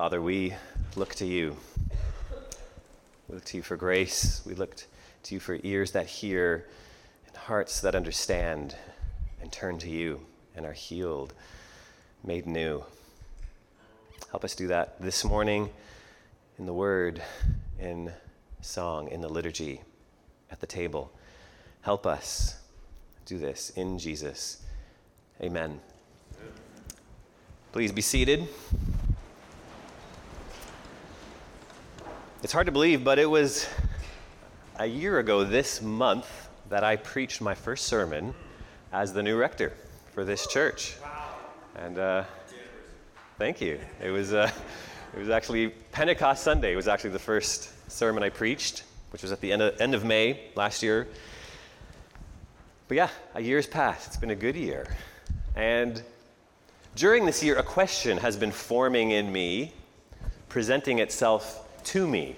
Father, we look to you. We look to you for grace. We look to you for ears that hear and hearts that understand and turn to you and are healed, made new. Help us do that this morning in the word, in song, in the liturgy, at the table. Help us do this in Jesus. Amen. Please be seated. It's hard to believe, but it was a year ago this month that I preached my first sermon as the new rector for this church. And uh, thank you. It was, uh, it was actually Pentecost Sunday. It was actually the first sermon I preached, which was at the end of, end of May last year. But yeah, a year's passed. It's been a good year. And during this year, a question has been forming in me, presenting itself to me.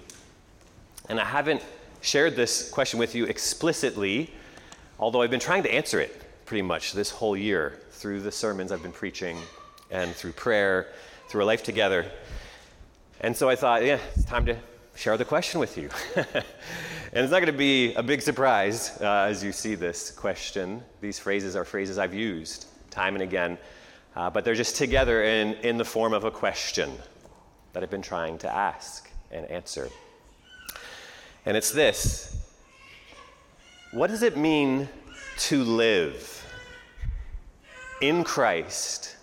And I haven't shared this question with you explicitly, although I've been trying to answer it pretty much this whole year through the sermons I've been preaching and through prayer, through our life together. And so I thought, yeah, it's time to share the question with you. and it's not going to be a big surprise uh, as you see this question. These phrases are phrases I've used time and again, uh, but they're just together in, in the form of a question that I've been trying to ask and answer. And it's this What does it mean to live in Christ,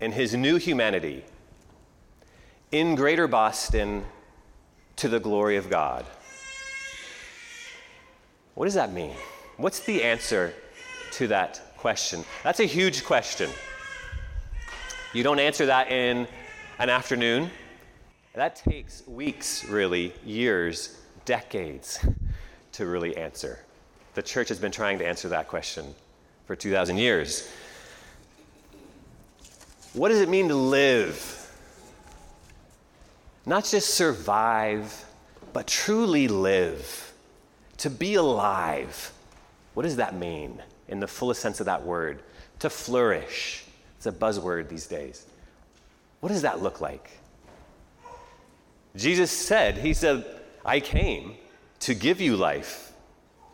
in his new humanity, in greater Boston, to the glory of God? What does that mean? What's the answer to that question? That's a huge question. You don't answer that in an afternoon. That takes weeks, really, years, decades to really answer. The church has been trying to answer that question for 2,000 years. What does it mean to live? Not just survive, but truly live. To be alive. What does that mean in the fullest sense of that word? To flourish. It's a buzzword these days. What does that look like? Jesus said, He said, I came to give you life,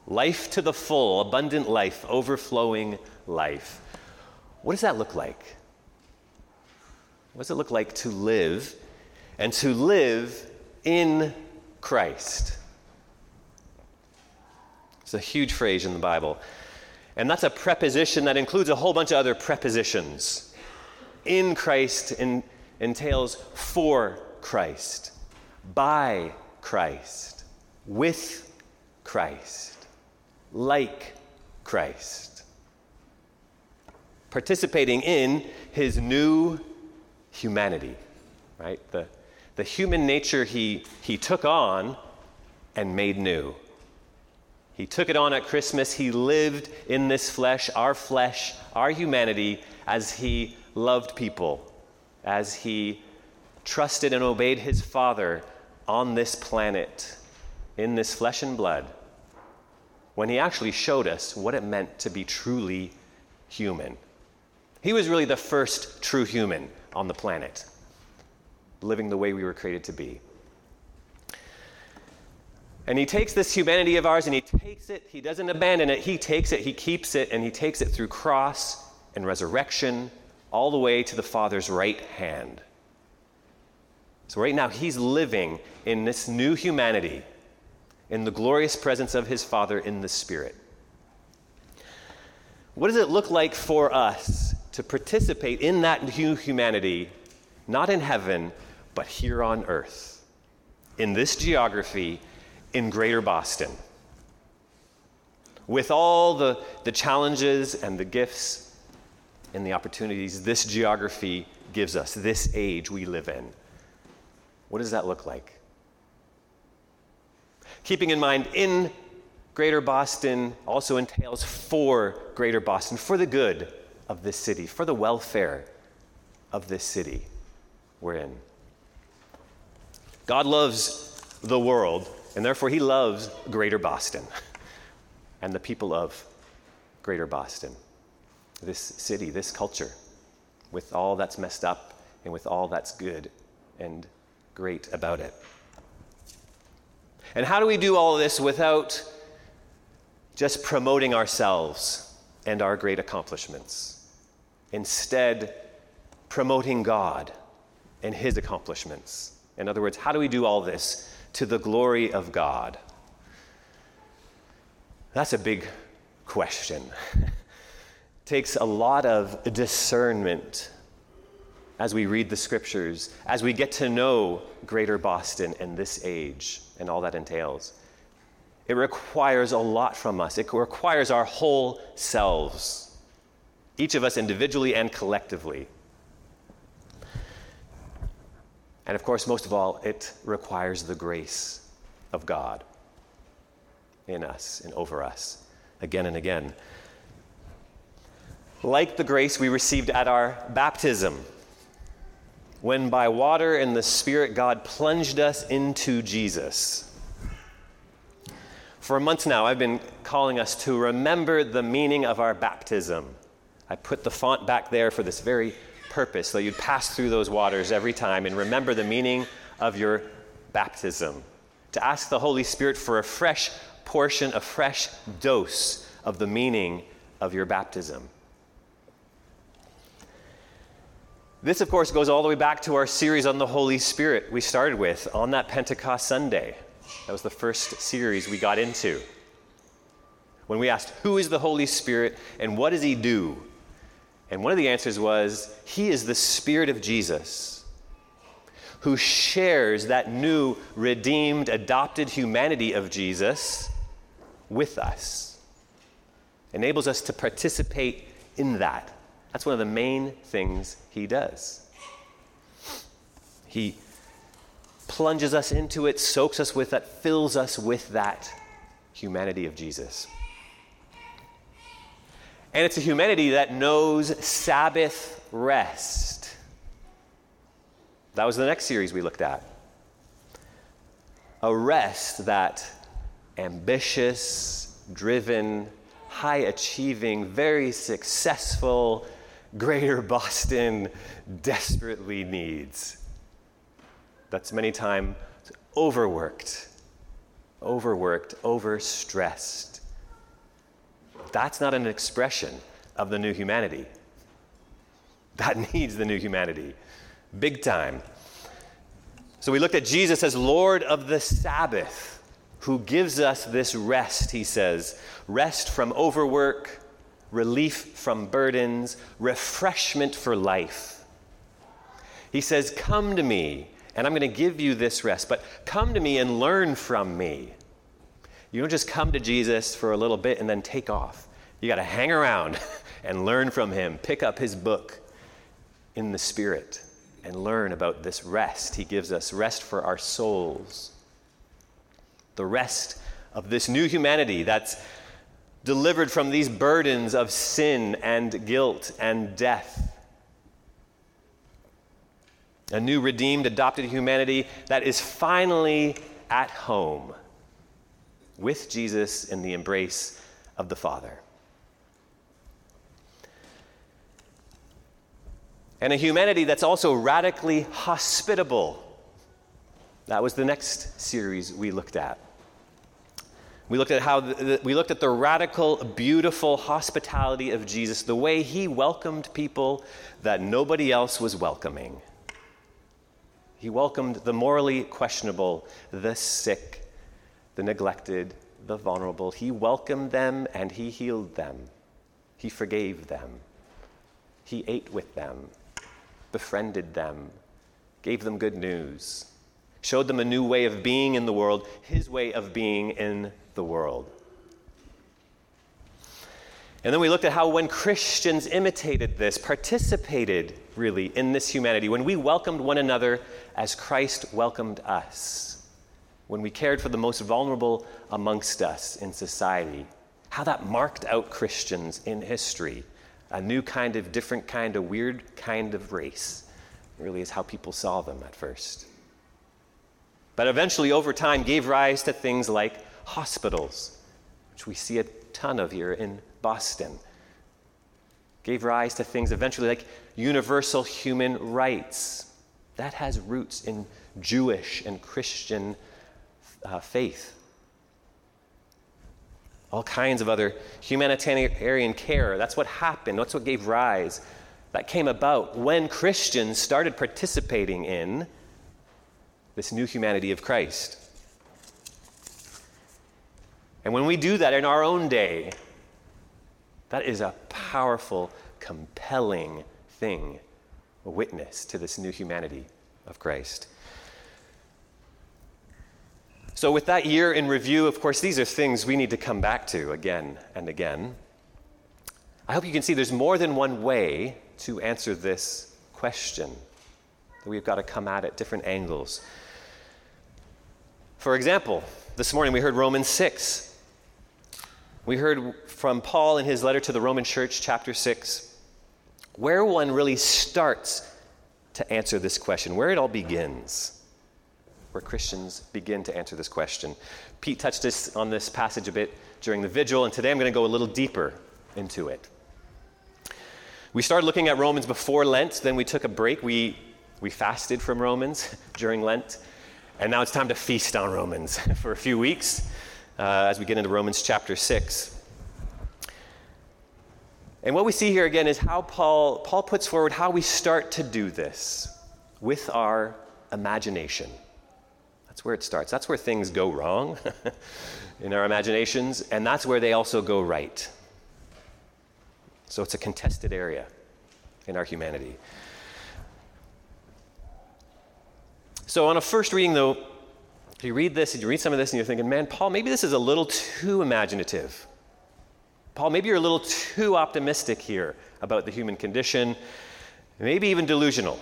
life to the full, abundant life, overflowing life. What does that look like? What does it look like to live and to live in Christ? It's a huge phrase in the Bible. And that's a preposition that includes a whole bunch of other prepositions. In Christ in, entails for Christ, by Christ, with Christ, like Christ. Participating in his new humanity, right? The, the human nature he, he took on and made new. He took it on at Christmas. He lived in this flesh, our flesh, our humanity, as he loved people, as he trusted and obeyed his Father on this planet, in this flesh and blood, when he actually showed us what it meant to be truly human. He was really the first true human on the planet, living the way we were created to be. And he takes this humanity of ours and he takes it, he doesn't abandon it, he takes it, he keeps it, and he takes it through cross and resurrection all the way to the Father's right hand. So, right now, he's living in this new humanity, in the glorious presence of his Father in the Spirit. What does it look like for us to participate in that new humanity, not in heaven, but here on earth, in this geography, in greater Boston? With all the, the challenges and the gifts and the opportunities this geography gives us, this age we live in. What does that look like? Keeping in mind, in Greater Boston also entails for Greater Boston, for the good of this city, for the welfare of this city we're in. God loves the world, and therefore He loves Greater Boston and the people of Greater Boston, this city, this culture, with all that's messed up and with all that's good and great about it. And how do we do all this without just promoting ourselves and our great accomplishments? Instead, promoting God and His accomplishments. In other words, how do we do all this to the glory of God? That's a big question. takes a lot of discernment as we read the scriptures, as we get to know greater Boston and this age and all that entails. It requires a lot from us. It requires our whole selves, each of us individually and collectively. And of course, most of all, it requires the grace of God in us and over us again and again. Like the grace we received at our baptism, when by water and the Spirit God plunged us into Jesus. For months now, I've been calling us to remember the meaning of our baptism. I put the font back there for this very purpose, so you'd pass through those waters every time and remember the meaning of your baptism. To ask the Holy Spirit for a fresh portion, a fresh dose of the meaning of your baptism. This, of course, goes all the way back to our series on the Holy Spirit we started with on that Pentecost Sunday. That was the first series we got into. When we asked, Who is the Holy Spirit and what does he do? And one of the answers was, He is the Spirit of Jesus, who shares that new, redeemed, adopted humanity of Jesus with us, enables us to participate in that. That's one of the main things He does. He plunges us into it, soaks us with that, fills us with that humanity of Jesus. And it's a humanity that knows Sabbath rest. That was the next series we looked at. A rest that ambitious, driven, high achieving, very successful, greater Boston desperately needs. That's many times overworked, overworked, overstressed that's not an expression of the new humanity. That needs the new humanity. Big time. So we looked at Jesus as Lord of the Sabbath, who gives us this rest, he says rest from overwork, relief from burdens, refreshment for life. He says, Come to me, and I'm going to give you this rest, but come to me and learn from me. You don't just come to Jesus for a little bit and then take off. You got to hang around and learn from him, pick up his book in the Spirit, and learn about this rest he gives us rest for our souls. The rest of this new humanity that's delivered from these burdens of sin and guilt and death. A new redeemed, adopted humanity that is finally at home with Jesus in the embrace of the Father. And a humanity that's also radically hospitable. That was the next series we looked at. We looked at how the, we looked at the radical, beautiful hospitality of Jesus, the way he welcomed people that nobody else was welcoming. He welcomed the morally questionable, the sick, the neglected, the vulnerable. He welcomed them and he healed them. He forgave them. He ate with them, befriended them, gave them good news, showed them a new way of being in the world, his way of being in the world. And then we looked at how when Christians imitated this, participated really in this humanity, when we welcomed one another as Christ welcomed us when we cared for the most vulnerable amongst us in society, how that marked out Christians in history. A new kind of, different kind of, weird kind of race, really is how people saw them at first. But eventually, over time, gave rise to things like hospitals, which we see a ton of here in Boston. Gave rise to things eventually like universal human rights that has roots in Jewish and Christian uh, faith. All kinds of other humanitarian care. That's what happened. That's what gave rise. That came about when Christians started participating in this new humanity of Christ. And when we do that in our own day, that is a powerful, compelling thing, a witness to this new humanity of Christ. So, with that year in review, of course, these are things we need to come back to again and again. I hope you can see there's more than one way to answer this question, that we've got to come at it different angles. For example, this morning we heard Romans 6. We heard from Paul in his letter to the Roman church, chapter 6, where one really starts to answer this question, where it all begins, where Christians begin to answer this question. Pete touched this, on this passage a bit during the vigil, and today I'm going to go a little deeper into it. We started looking at Romans before Lent, then we took a break. We, we fasted from Romans during Lent, and now it's time to feast on Romans for a few weeks uh, as we get into Romans chapter 6. And what we see here again is how Paul, Paul puts forward how we start to do this with our imagination. That's where it starts. That's where things go wrong in our imaginations, and that's where they also go right. So it's a contested area in our humanity. So, on a first reading, though, you read this and you read some of this and you're thinking, man, Paul, maybe this is a little too imaginative. Paul, maybe you're a little too optimistic here about the human condition, maybe even delusional.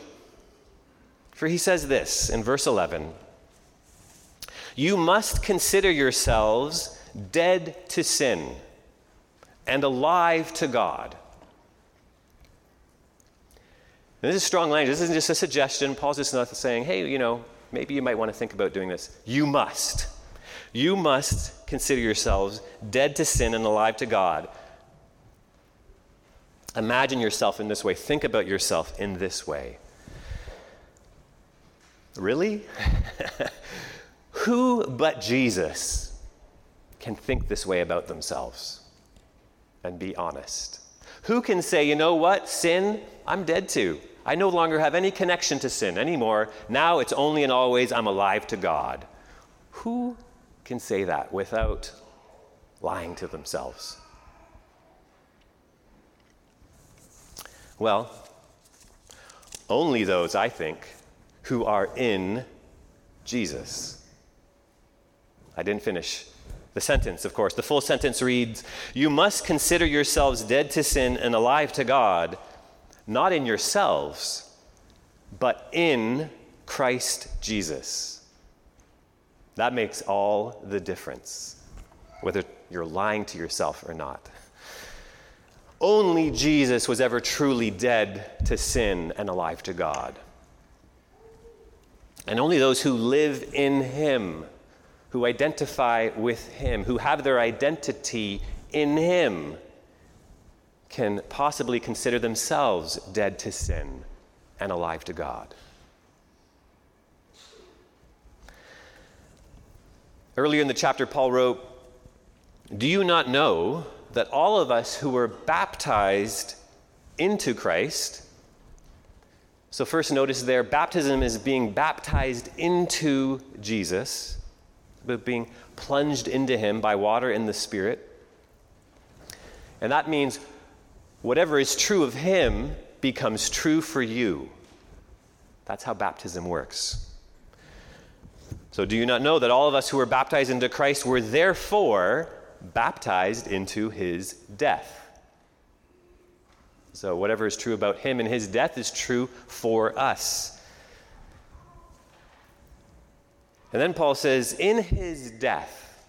For he says this in verse 11 You must consider yourselves dead to sin and alive to God. This is strong language. This isn't just a suggestion. Paul's just not saying, hey, you know, maybe you might want to think about doing this. You must. You must consider yourselves dead to sin and alive to God. Imagine yourself in this way. Think about yourself in this way. Really? Who but Jesus can think this way about themselves and be honest? Who can say, you know what, sin, I'm dead to. I no longer have any connection to sin anymore. Now it's only and always I'm alive to God. Who can say that without lying to themselves? Well, only those, I think, who are in Jesus. I didn't finish the sentence, of course. The full sentence reads You must consider yourselves dead to sin and alive to God, not in yourselves, but in Christ Jesus. That makes all the difference, whether you're lying to yourself or not. Only Jesus was ever truly dead to sin and alive to God. And only those who live in Him, who identify with Him, who have their identity in Him, can possibly consider themselves dead to sin and alive to God. Earlier in the chapter, Paul wrote, Do you not know that all of us who were baptized into Christ, so first notice there, baptism is being baptized into Jesus, but being plunged into him by water in the Spirit. And that means whatever is true of him becomes true for you. That's how baptism works. So, do you not know that all of us who were baptized into Christ were therefore baptized into his death? So, whatever is true about him and his death is true for us. And then Paul says, in his death,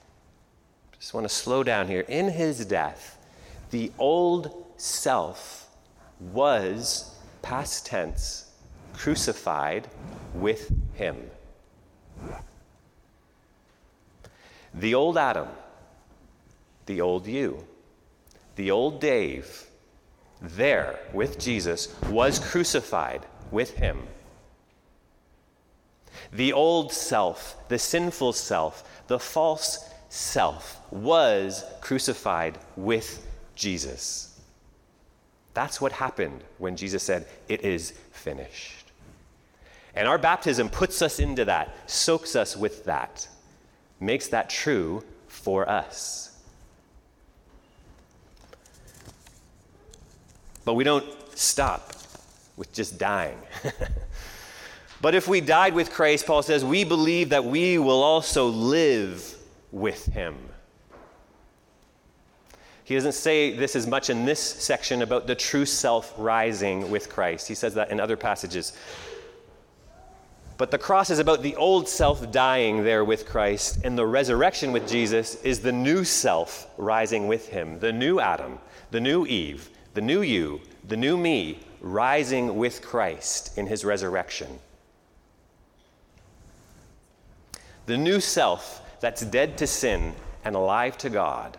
just want to slow down here, in his death, the old self was, past tense, crucified with him. The old Adam, the old you, the old Dave, there with Jesus, was crucified with him. The old self, the sinful self, the false self was crucified with Jesus. That's what happened when Jesus said, It is finished. And our baptism puts us into that, soaks us with that, makes that true for us. But we don't stop with just dying. but if we died with Christ, Paul says, we believe that we will also live with him. He doesn't say this as much in this section about the true self rising with Christ. He says that in other passages. But the cross is about the old self dying there with Christ, and the resurrection with Jesus is the new self rising with him, the new Adam, the new Eve, the new you, the new me, rising with Christ in his resurrection. The new self that's dead to sin and alive to God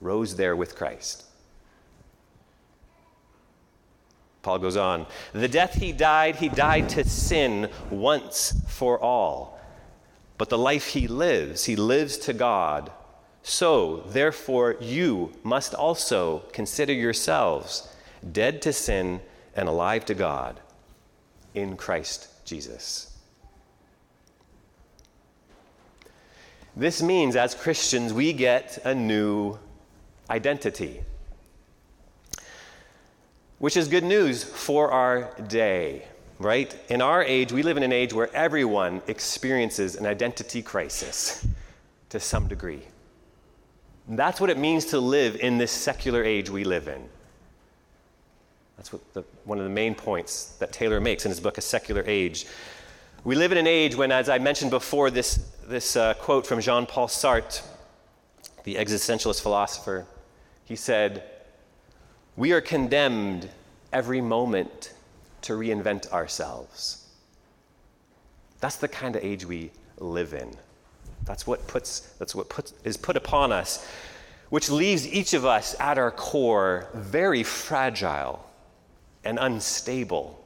rose there with Christ. Paul goes on, the death he died, he died to sin once for all. But the life he lives, he lives to God. So, therefore, you must also consider yourselves dead to sin and alive to God in Christ Jesus. This means, as Christians, we get a new identity which is good news for our day, right? In our age, we live in an age where everyone experiences an identity crisis to some degree. And that's what it means to live in this secular age we live in. That's what the, one of the main points that Taylor makes in his book, A Secular Age. We live in an age when, as I mentioned before, this, this uh, quote from Jean Paul Sartre, the existentialist philosopher, he said, we are condemned every moment to reinvent ourselves. That's the kind of age we live in. That's what, puts, that's what puts, is put upon us, which leaves each of us at our core very fragile and unstable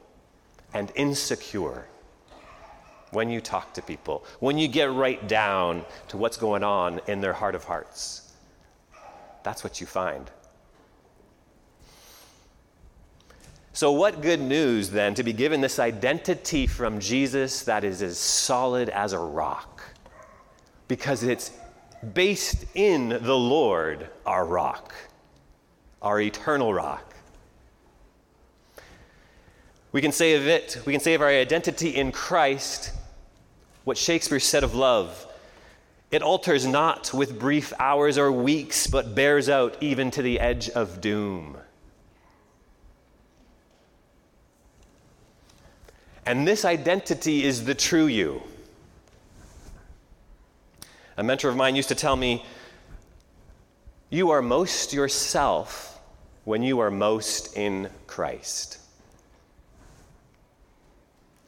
and insecure when you talk to people, when you get right down to what's going on in their heart of hearts. That's what you find. So, what good news then to be given this identity from Jesus that is as solid as a rock? Because it's based in the Lord, our rock, our eternal rock. We can say of it, we can say of our identity in Christ what Shakespeare said of love. It alters not with brief hours or weeks, but bears out even to the edge of doom. And this identity is the true you. A mentor of mine used to tell me, You are most yourself when you are most in Christ.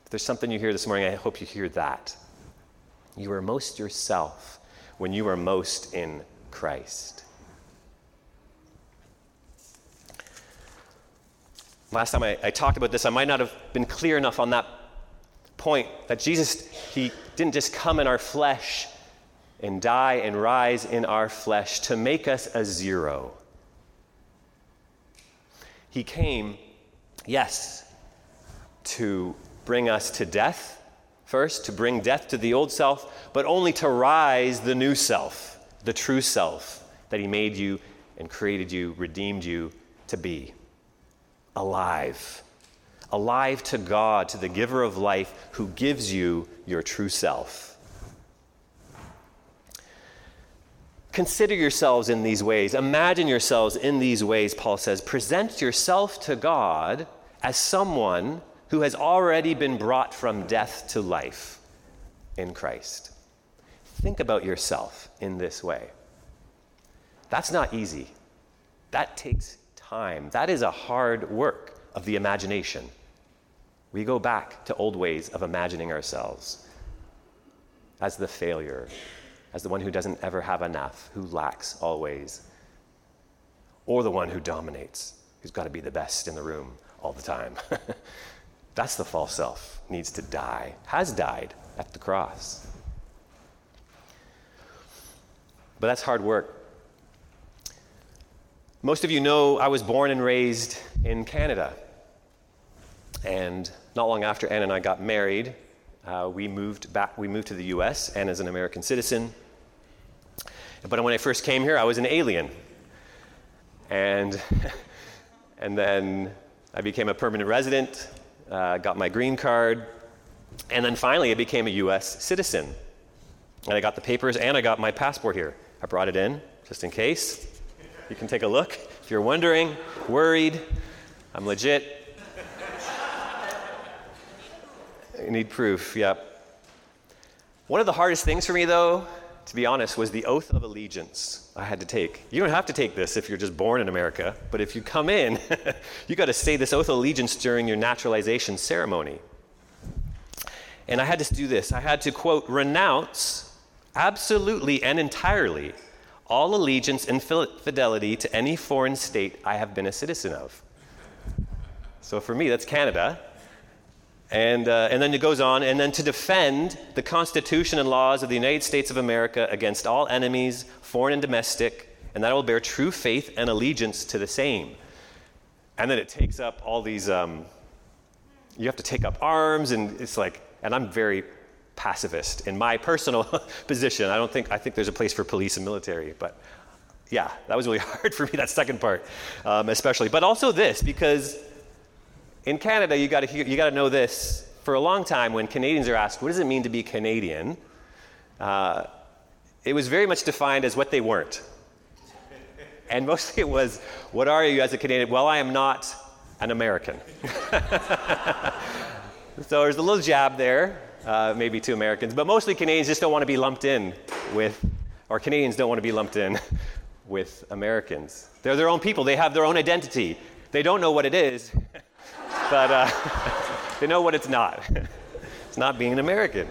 If there's something you hear this morning, I hope you hear that. You are most yourself when you are most in Christ. Last time I, I, talked about this, I might not have been clear enough on that point that Jesus, He didn't just come in our flesh and die and rise in our flesh to make us a zero. He came, yes, to bring us to death first, to bring death to the old self, but only to rise the new self, the true self that He made you and created you, redeemed you to be alive. Alive to God, to the giver of life who gives you your true self. Consider yourselves in these ways. Imagine yourselves in these ways, Paul says. Present yourself to God as someone who has already been brought from death to life in Christ. Think about yourself in this way. That's not easy. That takes time. That is a hard work of the imagination. We go back to old ways of imagining ourselves as the failure, as the one who doesn't ever have enough, who lacks always, or the one who dominates, who's got to be the best in the room all the time. That's the false self, needs to die, has died at the cross. But that's hard work. Most of you know I was born and raised in Canada. And not long after Anne and I got married, uh, we moved back. We moved to the U.S. and as an American citizen. But when I first came here, I was an alien, and and then I became a permanent resident, uh, got my green card, and then finally I became a U.S. citizen. And I got the papers and I got my passport here. I brought it in just in case. You can take a look if you're wondering, worried. I'm legit. Need proof, yep. One of the hardest things for me, though, to be honest, was the oath of allegiance I had to take. You don't have to take this if you're just born in America, but if you come in, you got to say this oath of allegiance during your naturalization ceremony. And I had to do this. I had to, quote, renounce absolutely and entirely all allegiance and fidelity to any foreign state I have been a citizen of. So for me, that's Canada. And, uh, and then it goes on, and then to defend the Constitution and laws of the United States of America against all enemies, foreign and domestic, and that I will bear true faith and allegiance to the same. And then it takes up all these, um, you have to take up arms, and it's like, and I'm very pacifist in my personal position. I don't think, I think there's a place for police and military, but yeah, that was really hard for me, that second part, um, especially. But also this, because in Canada, you got you to know this. For a long time, when Canadians are asked, what does it mean to be Canadian? Uh, it was very much defined as what they weren't. And mostly it was, what are you as a Canadian? Well, I am not an American. so there's a little jab there, uh, maybe to Americans, but mostly Canadians just don't want to be lumped in with, or Canadians don't want to be lumped in with Americans. They're their own people, they have their own identity. They don't know what it is, but uh, they know what it's not. it's not being an American.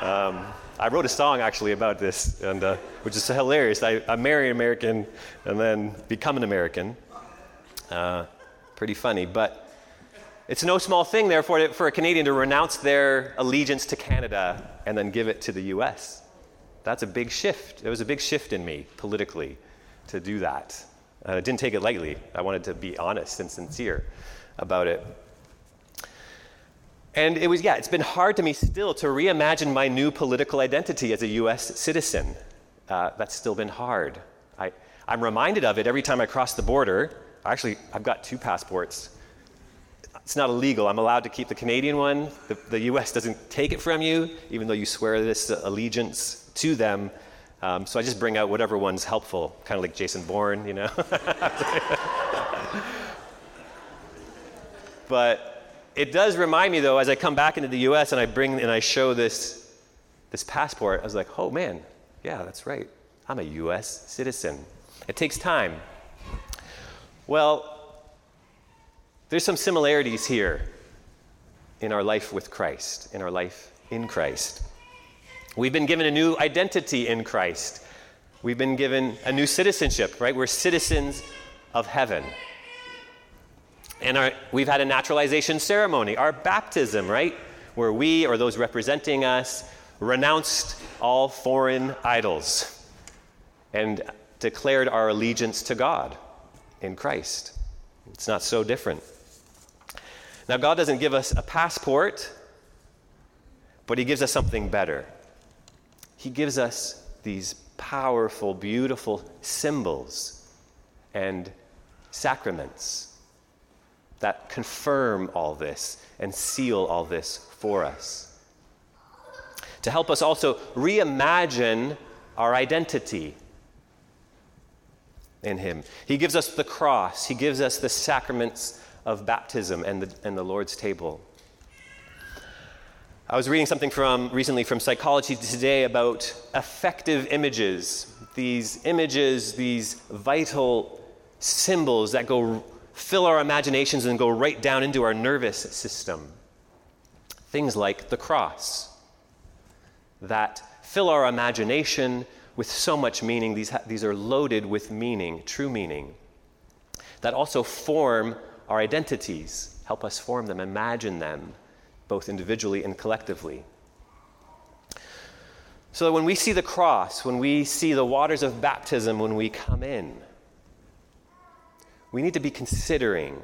Um, I wrote a song actually about this, and uh, which is hilarious. I, I marry an American and then become an American. Uh, pretty funny, but it's no small thing, therefore, for a Canadian to renounce their allegiance to Canada and then give it to the U.S. That's a big shift. It was a big shift in me politically to do that. Uh, I didn't take it lightly. I wanted to be honest and sincere about it. And it was, yeah, it's been hard to me still to reimagine my new political identity as a US citizen. Uh, that's still been hard. I, I'm reminded of it every time I cross the border. Actually, I've got two passports. It's not illegal. I'm allowed to keep the Canadian one. The, the US doesn't take it from you, even though you swear this allegiance to them. Um, so I just bring out whatever one's helpful, kind of like Jason Bourne, you know. But it does remind me, though, as I come back into the U.S. and I bring and I show this, this passport, I was like, oh man, yeah, that's right. I'm a U.S. citizen. It takes time. Well, there's some similarities here in our life with Christ, in our life in Christ. We've been given a new identity in Christ. We've been given a new citizenship, right? We're citizens of heaven. And our, we've had a naturalization ceremony, our baptism, right? Where we, or those representing us, renounced all foreign idols and declared our allegiance to God in Christ. It's not so different. Now, God doesn't give us a passport, but He gives us something better. He gives us these powerful, beautiful symbols and sacraments that confirm all this and seal all this for us. To help us also reimagine our identity in Him. He gives us the cross, He gives us the sacraments of baptism and the, and the Lord's table. I was reading something from recently from Psychology Today about affective images. These images, these vital symbols that go fill our imaginations and go right down into our nervous system. Things like the cross that fill our imagination with so much meaning. These, ha- these are loaded with meaning, true meaning, that also form our identities, help us form them, imagine them, both individually and collectively. So that when we see the cross, when we see the waters of baptism, when we come in, we need to be considering,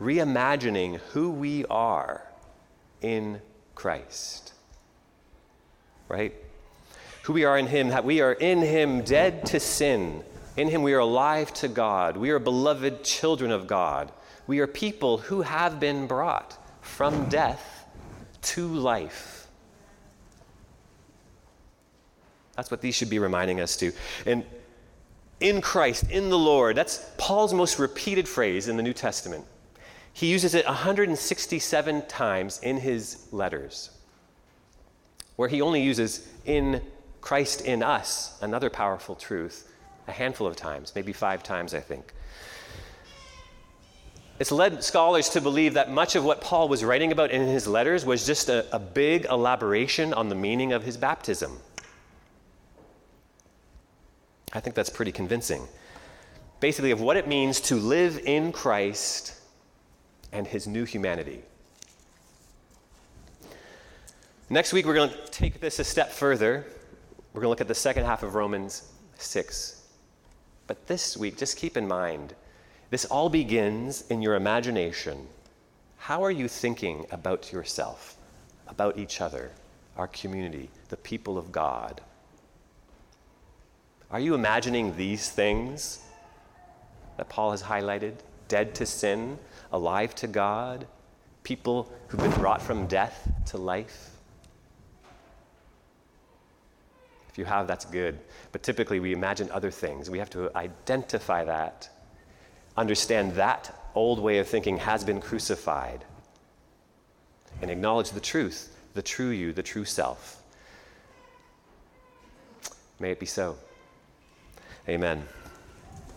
reimagining who we are in Christ. Right? Who we are in Him, that we are in Him dead to sin. In Him we are alive to God. We are beloved children of God. We are people who have been brought from death to life. That's what these should be reminding us to. And in Christ, in the Lord, that's Paul's most repeated phrase in the New Testament. He uses it 167 times in his letters, where he only uses in Christ in us, another powerful truth, a handful of times, maybe five times, I think. It's led scholars to believe that much of what Paul was writing about in his letters was just a, a big elaboration on the meaning of his baptism. I think that's pretty convincing. Basically, of what it means to live in Christ and his new humanity. Next week, we're going to take this a step further. We're going to look at the second half of Romans 6. But this week, just keep in mind, this all begins in your imagination. How are you thinking about yourself, about each other, our community, the people of God? Are you imagining these things that Paul has highlighted? Dead to sin, alive to God, people who've been brought from death to life? If you have, that's good. But typically, we imagine other things. We have to identify that, understand that old way of thinking has been crucified, and acknowledge the truth, the true you, the true self. May it be so. Amen.